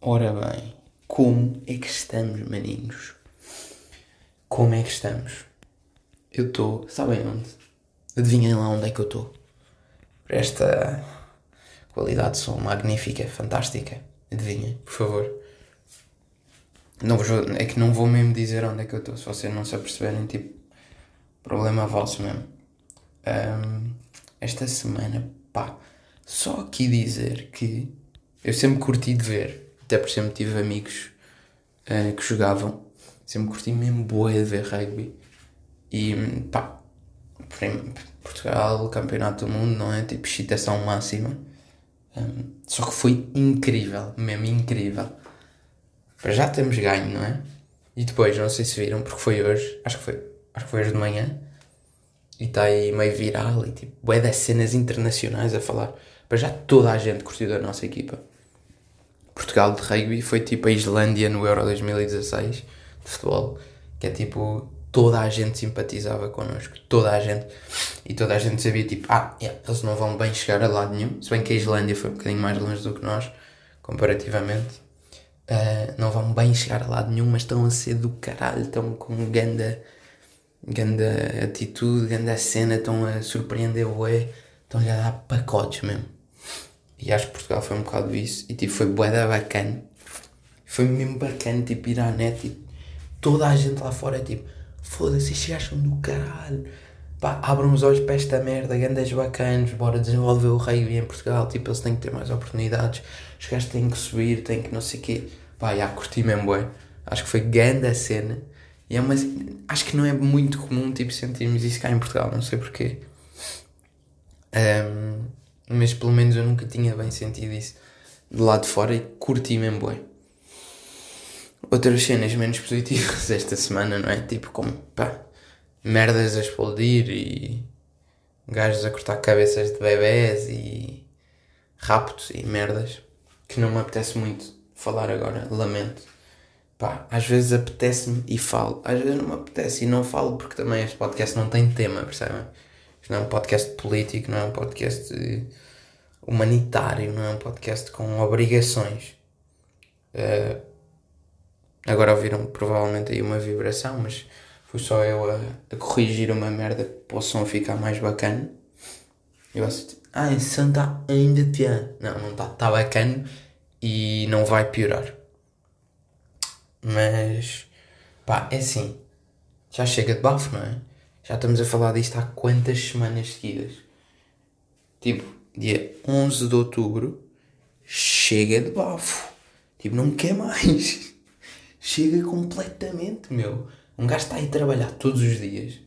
Ora bem, como é que estamos, maninhos? Como é que estamos? Eu estou, sabem onde? Adivinhem lá onde é que eu estou. Esta qualidade de som magnífica, fantástica. Adivinhem, por favor. Não vos é que não vou mesmo dizer onde é que eu estou, se vocês não se aperceberem, tipo, problema vosso mesmo. Um, esta semana, pá, só aqui dizer que eu sempre curti de ver, até por sempre tive amigos uh, que jogavam, sempre curti mesmo boa de ver rugby. E pá, Portugal, campeonato do mundo, não é? Tipo, excitação máxima. Um, só que foi incrível, mesmo incrível. Para já temos ganho, não é? E depois, não sei se viram, porque foi hoje, acho que foi, acho que foi hoje de manhã, e está aí meio viral, e tipo, é das cenas internacionais a falar. Para já toda a gente curtiu da nossa equipa. Portugal de rugby foi tipo a Islândia no Euro 2016 de futebol, que é tipo, toda a gente simpatizava connosco, toda a gente, e toda a gente sabia tipo, ah, yeah, eles não vão bem chegar a lado nenhum, se bem que a Islândia foi um bocadinho mais longe do que nós, comparativamente. Uh, não vão bem chegar a lado nenhum, mas estão a ser do caralho, estão com ganda, ganda atitude, ganda cena, estão a surpreender o E, estão-lhe a dar pacotes mesmo. E acho que Portugal foi um bocado isso, e tipo, foi boeda bacana. Foi mesmo bacana, tipo, ir à net e toda a gente lá fora, tipo, foda-se, estes gajos são do caralho. Pá, abram os olhos para esta merda, grandes bacanos, bora desenvolver o rugby em Portugal, tipo, eles têm que ter mais oportunidades os gajos têm que subir, têm que não sei o quê. Pá, já curti mesmo, bué. Acho que foi grande a cena. E é uma, acho que não é muito comum, tipo, sentirmos isso cá em Portugal, não sei porquê. Um, mas pelo menos eu nunca tinha bem sentido isso de lá de fora e curti mesmo, bué. Outras cenas menos positivas esta semana, não é? Tipo, como, pá, merdas a explodir e gajos a cortar cabeças de bebés e raptos e merdas que não me apetece muito falar agora, lamento. Pá, às vezes apetece-me e falo, às vezes não me apetece e não falo porque também este podcast não tem tema, percebem? Isto não é um podcast político, não é um podcast humanitário, não é um podcast com obrigações. Uh, agora ouviram provavelmente aí uma vibração, mas fui só eu a, a corrigir uma merda para o som ficar mais bacana. E vocês ah, som está ainda pior. Não, não está. Está bacana e não vai piorar. Mas, pá, é assim. Já chega de bafo, não é? Já estamos a falar disto há quantas semanas seguidas? Tipo, dia 11 de outubro, chega de bafo. Tipo, não quer mais. Chega completamente, meu. Um gajo está aí a trabalhar todos os dias.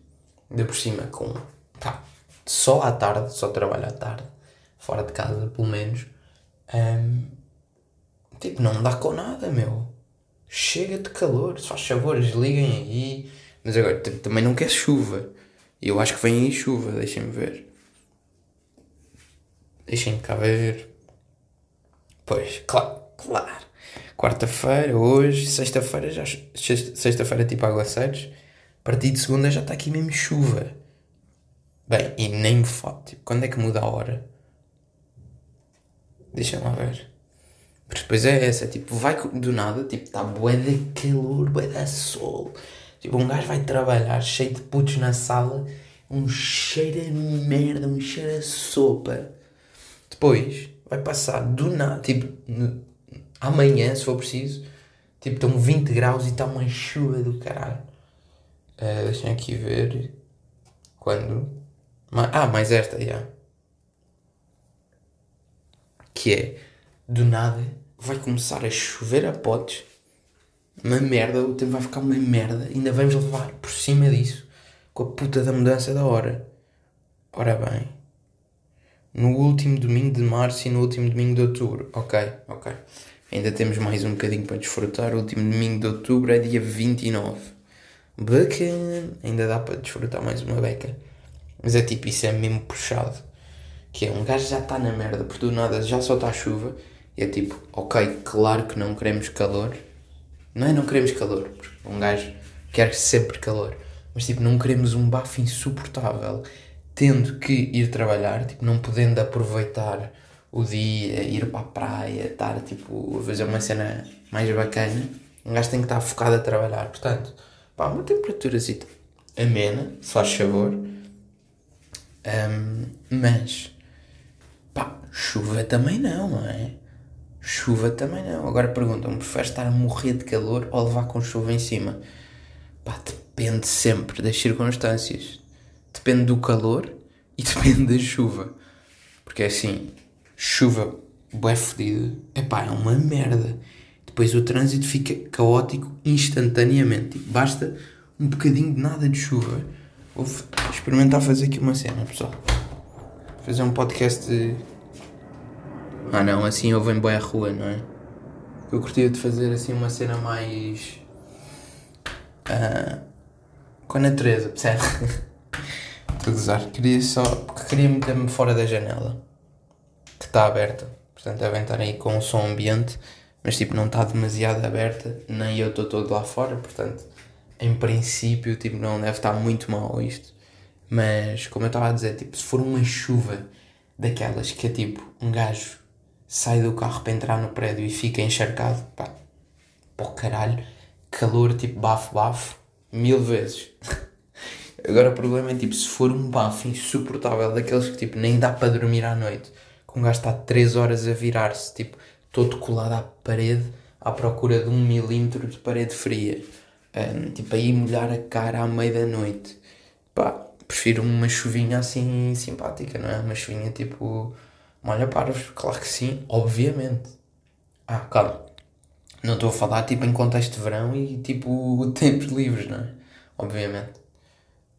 Ainda por cima, com. Pá, só à tarde, só trabalho à tarde, fora de casa pelo menos, um, tipo, não dá com nada, meu. Chega de calor, se faz favor, desliguem aí. Mas agora também não quer chuva. Eu acho que vem aí chuva, deixem-me ver. Deixem cá ver. Pois, claro, claro. Quarta-feira, hoje, sexta-feira já. Sexta-feira tipo aguaceiros. A partir de segunda já está aqui mesmo chuva. Bem, e nem me falo, tipo, quando é que muda a hora? Deixa-me lá ver. Porque depois é essa, tipo, vai do nada, tipo, está bué de calor, bué de sol. Tipo, um gajo vai trabalhar cheio de putos na sala, um cheiro a merda, um cheiro a sopa. Depois vai passar do nada, tipo, amanhã, se for preciso, tipo, estão 20 graus e está uma chuva do caralho. Uh, deixem aqui ver quando ah, mais esta, já. Yeah. Que é, do nada, vai começar a chover a potes. Uma merda, o tempo vai ficar uma merda. Ainda vamos levar por cima disso com a puta da mudança da hora. Ora bem. No último domingo de março e no último domingo de outubro. Ok, ok. Ainda temos mais um bocadinho para desfrutar. O último domingo de outubro é dia 29. Bacana. Ainda dá para desfrutar mais uma beca. Mas é tipo, isso é mesmo puxado. Que é um gajo já está na merda, por do nada já só está a chuva. E é tipo, ok, claro que não queremos calor. Não é não queremos calor, porque um gajo quer sempre calor. Mas tipo, não queremos um bafo insuportável, tendo que ir trabalhar, tipo, não podendo aproveitar o dia, ir para a praia, estar tipo a fazer uma cena mais bacana, um gajo tem que estar focado a trabalhar. Portanto, pá, uma temperatura assim amena, se faz favor. Um, mas, pá, chuva também não, não é? Chuva também não. Agora perguntam-me, preferes estar a morrer de calor ou levar com chuva em cima? Pá, depende sempre das circunstâncias. Depende do calor e depende da chuva. Porque é assim, chuva bué fodida, epá, é uma merda. Depois o trânsito fica caótico instantaneamente. Tipo, basta um bocadinho de nada de chuva. Vou experimentar fazer aqui uma cena, pessoal. Fazer um podcast de ah não, assim ouvem bem a rua, não é? Eu curtia de fazer assim uma cena mais. Uh, com a natureza, percebe? Estou a gozar. Queria só. Porque queria meter-me fora da janela. Que está aberta. Portanto devem estar aí com um som ambiente. Mas tipo, não está demasiado aberta. Nem eu estou todo lá fora. Portanto, em princípio, tipo, não deve estar muito mal isto. Mas, como eu estava a dizer, tipo, se for uma chuva daquelas que é tipo um gajo sai do carro para entrar no prédio e fica encharcado, pá, pô caralho, calor tipo bafo-bafo, mil vezes. Agora o problema é tipo, se for um bafo insuportável, daqueles que tipo nem dá para dormir à noite, com um gajo está 3 horas a virar-se, tipo, todo colado à parede, à procura de um milímetro de parede fria, um, tipo, aí molhar a cara à meia da noite, pá, prefiro uma chuvinha assim simpática, não é? Uma chuvinha tipo Molha parvos, claro que sim, obviamente. Ah, calma. Não estou a falar tipo em contexto de verão e tipo tempos livres, não é? Obviamente.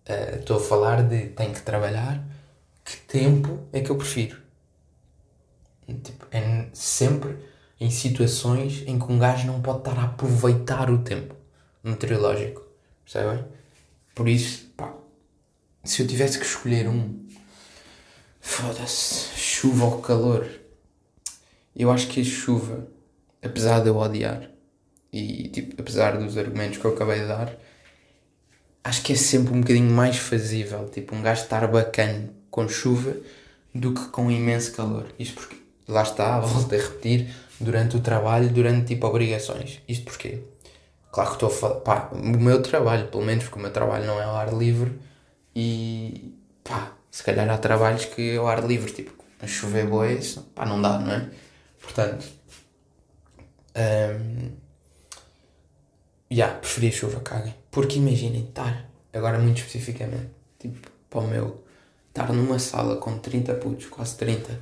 Uh, estou a falar de tenho que trabalhar, que tempo é que eu prefiro? Tipo, é sempre em situações em que um gajo não pode estar a aproveitar o tempo meteorológico. Percebem? Por isso, pá, se eu tivesse que escolher um Foda-se. Chuva ou calor. Eu acho que a chuva, apesar de eu odiar, e tipo, apesar dos argumentos que eu acabei de dar, acho que é sempre um bocadinho mais fazível. Tipo, um gajo estar bacana com chuva do que com imenso calor. Isto porque, lá está, volto a repetir, durante o trabalho, durante tipo obrigações. Isto porquê? Claro que estou a falar, pá, o meu trabalho, pelo menos porque o meu trabalho não é ao ar livre e pá, se calhar há trabalhos que ao ar livre, tipo, a chover boas, pá, não dá, não é? Portanto, um, yeah, preferia chuva, caguem. Porque imaginem, estar, agora muito especificamente, tipo, para o meu, estar numa sala com 30 putos, quase 30,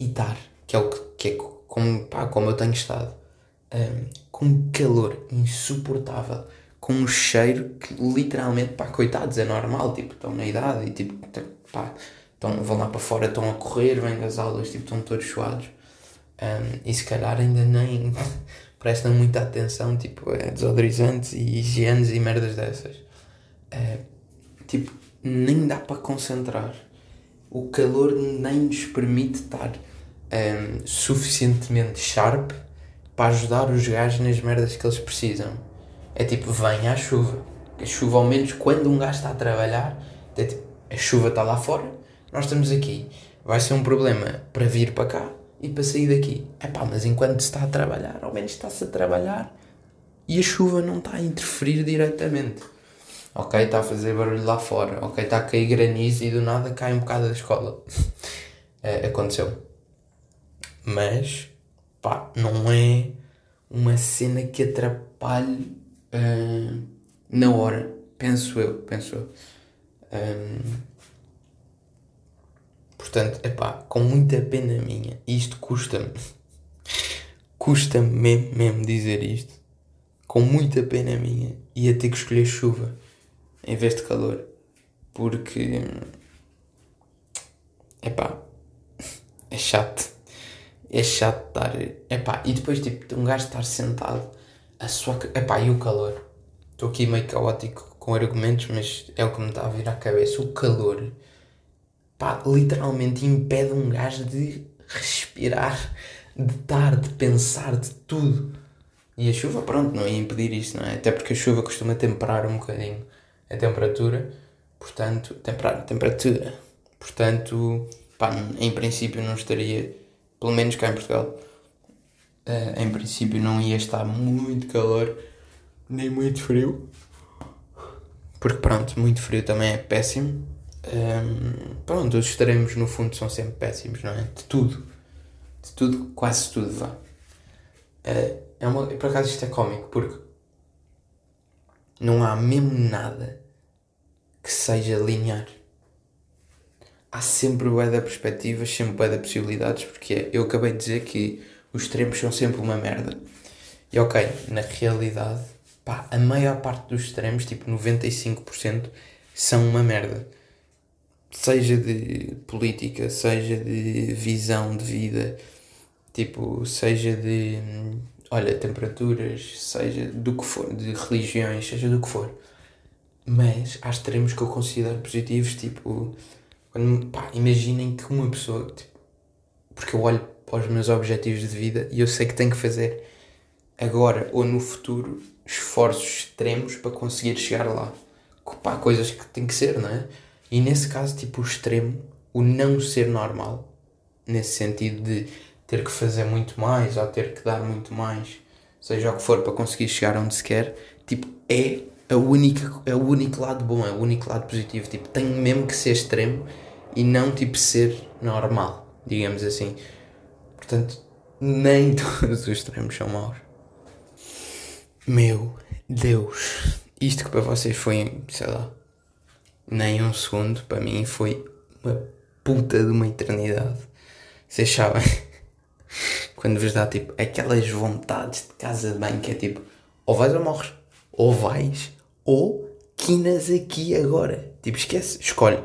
e estar, que é o que, que é como, pá, como eu tenho estado, um, com calor insuportável, com um cheiro que literalmente, pá, coitados, é normal, tipo, estão na idade e tipo, pá, então vão lá para fora, estão a correr, vêm das aulas, tipo, estão todos suados. Um, e se calhar ainda nem prestam muita atenção, tipo, a desodorizantes e higienes e merdas dessas. Uh, tipo, nem dá para concentrar. O calor nem nos permite estar um, suficientemente sharp para ajudar os gajos nas merdas que eles precisam. É tipo, vem a chuva. A chuva, ao menos, quando um gajo está a trabalhar, é tipo, a chuva está lá fora, nós estamos aqui. Vai ser um problema para vir para cá e para sair daqui. É pá, mas enquanto está a trabalhar, ao menos está-se a trabalhar e a chuva não está a interferir diretamente. Ok, está a fazer barulho lá fora. Ok, está a cair granizo e do nada cai um bocado da escola. é, aconteceu. Mas, pá, não é uma cena que atrapalhe uh, na hora. Penso eu, penso eu. Um, portanto, epá, com muita pena minha, isto custa-me, custa-me mesmo, dizer isto, com muita pena minha, ia ter que escolher chuva em vez de calor, porque, epá, é chato, é chato estar, epá, e depois tipo, um gajo estar sentado, a sua, epá, e o calor, estou aqui meio caótico com argumentos, mas é o que me está a vir à cabeça. O calor, pá, literalmente impede um gajo de respirar, de estar, de pensar, de tudo. E a chuva, pronto, não ia impedir isso, não é? Até porque a chuva costuma temperar um bocadinho a temperatura, portanto, temperar a temperatura. Portanto, pá, em princípio não estaria Pelo menos cá em Portugal. Uh, em princípio não ia estar muito calor, nem muito frio. Porque pronto, muito frio também é péssimo. Um, pronto, os extremos no fundo são sempre péssimos, não é? De tudo. De tudo, quase tudo vá. Uh, é uma, por acaso isto é cómico porque não há mesmo nada que seja linear. Há sempre bué da perspectivas, sempre bué da possibilidades, porque é, eu acabei de dizer que os extremos são sempre uma merda. E ok, na realidade, pá, a maior parte dos extremos, tipo 95%, são uma merda. Seja de política, seja de visão de vida, tipo, seja de, olha, temperaturas, seja do que for, de religiões, seja do que for. Mas há extremos que eu considero positivos, tipo, quando, pá, imaginem que uma pessoa, tipo, porque eu olho para os meus objetivos de vida e eu sei que tenho que fazer agora ou no futuro esforços extremos para conseguir chegar lá. Pá, coisas que tem que ser, não é? E nesse caso, tipo, o extremo, o não ser normal, nesse sentido de ter que fazer muito mais ou ter que dar muito mais, seja o que for, para conseguir chegar onde se quer, tipo, é a única, é o único lado bom, é o único lado positivo. Tipo, tem mesmo que ser extremo e não, tipo, ser normal, digamos assim. Portanto, nem todos os extremos são maus. Meu Deus, isto que para vocês foi, sei lá, nem um segundo, para mim foi uma puta de uma eternidade. Vocês sabem, quando vos dá tipo aquelas vontades de casa de banho que é tipo, ou vais ou morres, ou vais, ou quinas aqui agora. Tipo, esquece, escolhe,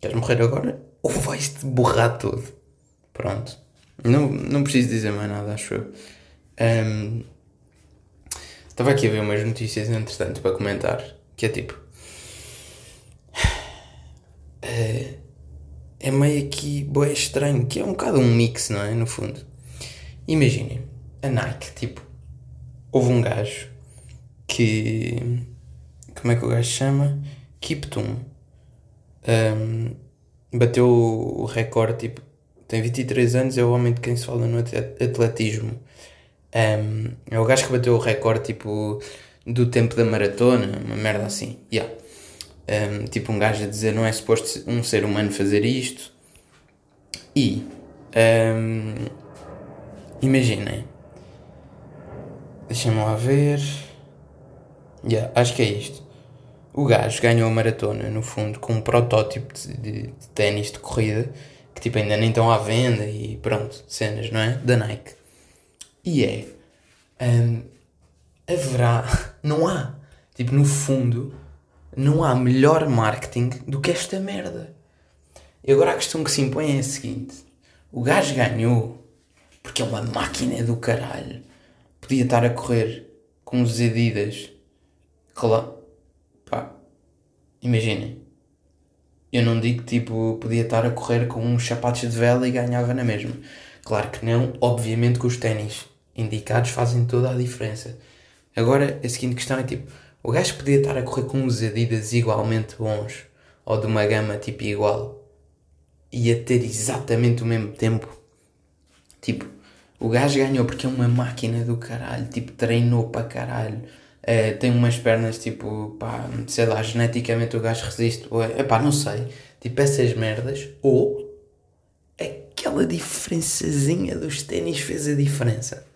queres morrer agora ou vais-te borrar tudo. Pronto. Não, não preciso dizer mais nada, acho eu. Um, estava aqui a ver umas notícias, entretanto, para comentar. Que é tipo. É, é meio aqui boé estranho, que é um bocado um mix, não é? No fundo. Imaginem, a Nike, tipo, houve um gajo que. Como é que o gajo chama? Kiptum. Um, bateu o recorde, tipo, tem 23 anos, é o homem de quem se fala no atletismo. Um, é o gajo que bateu o recorde tipo do tempo da maratona, uma merda assim. Yeah. Um, tipo um gajo a dizer não é suposto um ser humano fazer isto. E um, imaginem. Deixem-me lá ver. Yeah, acho que é isto. O gajo ganhou a maratona, no fundo, com um protótipo de, de, de ténis de corrida que tipo ainda nem estão à venda e pronto, cenas, não é? Da Nike. E é. Um, haverá. Não há. Tipo, no fundo, não há melhor marketing do que esta merda. E agora a questão que se impõe é a seguinte: o gajo ganhou porque é uma máquina do caralho. Podia estar a correr com os Adidas. Claro. Imaginem eu não digo que tipo, podia estar a correr com uns sapatos de vela e ganhava na mesma. Claro que não, obviamente que os ténis indicados fazem toda a diferença. Agora, a seguinte questão é tipo, o gajo podia estar a correr com uns Adidas igualmente bons, ou de uma gama tipo igual, e a ter exatamente o mesmo tempo. Tipo, o gajo ganhou porque é uma máquina do caralho, tipo, treinou para caralho Uh, tem umas pernas tipo, pá, sei lá, geneticamente o gajo resiste, ou, epá, não sei, tipo essas merdas, ou aquela diferençazinha dos ténis fez a diferença.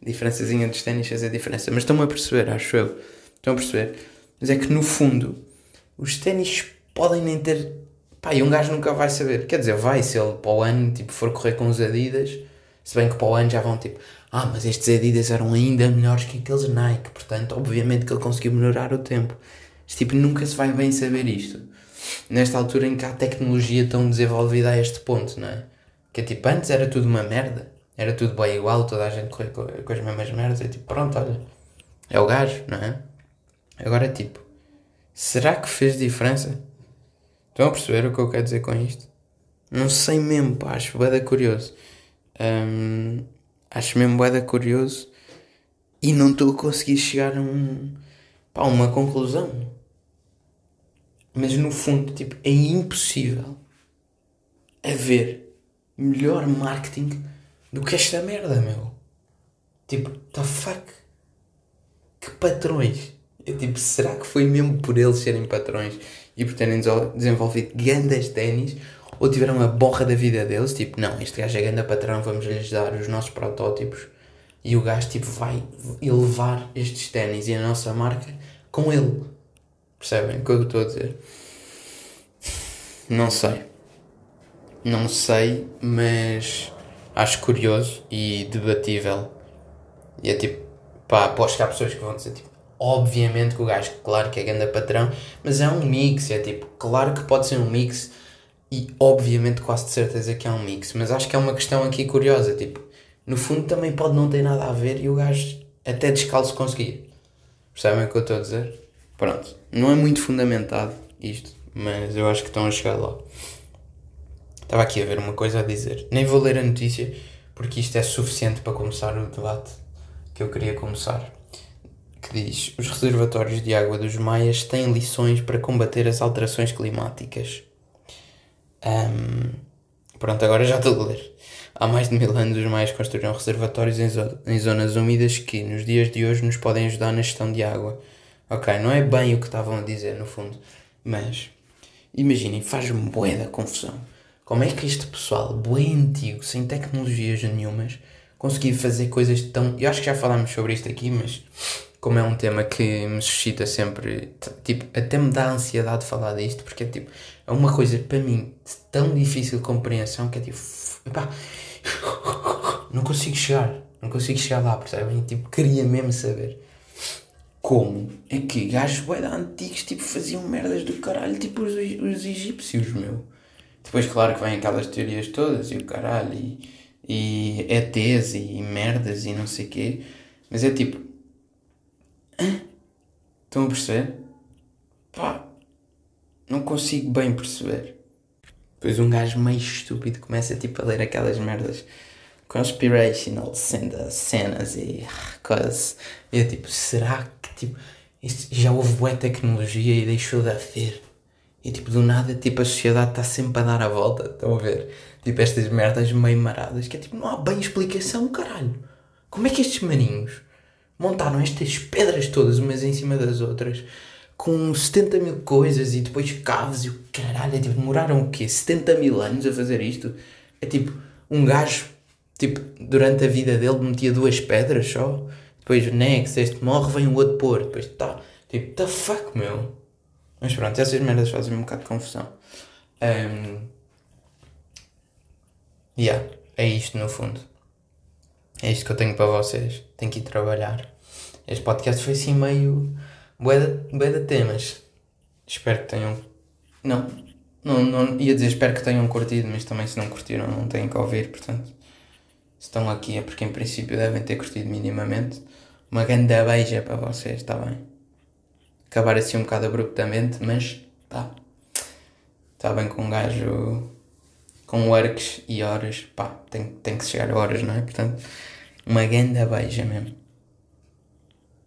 Diferençazinha dos ténis fez a diferença, mas estão-me a perceber, acho eu, estão a perceber, mas é que no fundo os ténis podem nem ter, pá, e um gajo nunca vai saber, quer dizer, vai se ele para o ano tipo, for correr com os Adidas, se bem que para o ano já vão tipo, ah, mas estes Adidas eram ainda melhores que aqueles Nike, portanto, obviamente que ele conseguiu melhorar o tempo. Mas, tipo, nunca se vai bem saber isto. Nesta altura em que há tecnologia tão desenvolvida a este ponto, não é? Que é tipo, antes era tudo uma merda, era tudo bem igual, toda a gente corria com, com as mesmas merdas, é tipo, pronto, olha, é o gajo, não é? Agora, tipo, será que fez diferença? Estão a perceber o que eu quero dizer com isto? Não sei mesmo, pá, acho bem curioso. Um, Acho mesmo boeda curioso e não estou a conseguir chegar a um, pá, uma conclusão. Mas no fundo, tipo, é impossível haver melhor marketing do que esta merda, meu. Tipo, the fuck? Que patrões? Eu tipo, será que foi mesmo por eles serem patrões e por terem desenvolvido grandes ténis ou tiveram a borra da vida deles? Tipo, não, este gajo é grande patrão, vamos lhes dar os nossos protótipos e o gajo tipo vai elevar estes ténis e a nossa marca com ele. Percebem o que eu estou a dizer? Não sei. Não sei, mas acho curioso e debatível. E é tipo, pá, aposto que há pessoas que vão dizer tipo, obviamente que o gajo, claro que é grande patrão, mas é um mix, é tipo, claro que pode ser um mix e obviamente quase de certeza que é um mix, mas acho que é uma questão aqui curiosa, tipo, no fundo também pode não ter nada a ver e o gajo até descalço conseguir. Percebem o que eu estou a dizer? Pronto, não é muito fundamentado isto, mas eu acho que estão a chegar lá. Estava aqui a ver uma coisa a dizer. Nem vou ler a notícia porque isto é suficiente para começar o debate que eu queria começar. Que diz: Os reservatórios de água dos Maias têm lições para combater as alterações climáticas. Um, pronto, agora já estou a ler. Há mais de mil anos, os Maias construíram reservatórios em, zo em zonas úmidas que, nos dias de hoje, nos podem ajudar na gestão de água. Ok, não é bem o que estavam a dizer, no fundo, mas imaginem, faz-me bué da confusão como é que este pessoal, bem antigo, sem tecnologias nenhumas, conseguiu fazer coisas tão. Eu acho que já falámos sobre isto aqui, mas como é um tema que me suscita sempre, tipo, até me dá ansiedade de falar disto, porque é tipo, é uma coisa para mim tão difícil de compreensão que é tipo, epá, não consigo chegar, não consigo chegar lá, percebem? Tipo, queria mesmo saber como é que gajos bem antigos tipo, faziam merdas do caralho, tipo os, os egípcios, meu. Depois, claro que vêm aquelas teorias todas e o caralho, e, e ETs e merdas e não sei o quê. Mas é tipo. Estão a perceber? Pá, não consigo bem perceber. Depois um gajo meio estúpido começa tipo a ler aquelas merdas conspirational cenas e coisas. E é tipo, será que tipo, já houve boa tecnologia e deixou de haver? E tipo, do nada, tipo, a sociedade está sempre a dar a volta. Estão a ver? Tipo, estas merdas meio maradas que é tipo, não há bem explicação, caralho. Como é que estes maninhos montaram estas pedras todas umas em cima das outras com 70 mil coisas e depois caves e o caralho? É tipo, demoraram o quê? 70 mil anos a fazer isto? É tipo, um gajo, tipo, durante a vida dele metia duas pedras só. Depois, next, este morre, vem o outro pôr. Depois, tá. Tipo, the fuck, meu? Mas pronto, essas merdas fazem um bocado de confusão. Um, yeah, é isto no fundo. É isto que eu tenho para vocês. Tenho que ir trabalhar. Este podcast foi assim meio. bué de, temas. Espero que tenham. Não, não, não. Ia dizer espero que tenham curtido, mas também se não curtiram não têm que ouvir. Portanto, se estão aqui é porque em princípio devem ter curtido minimamente. Uma grande beija para vocês, está bem? acabar assim um bocado abruptamente, mas pá, está bem com um gajo com works e horas, pá, tem, tem que chegar a horas, não é? Portanto, uma grande beija mesmo.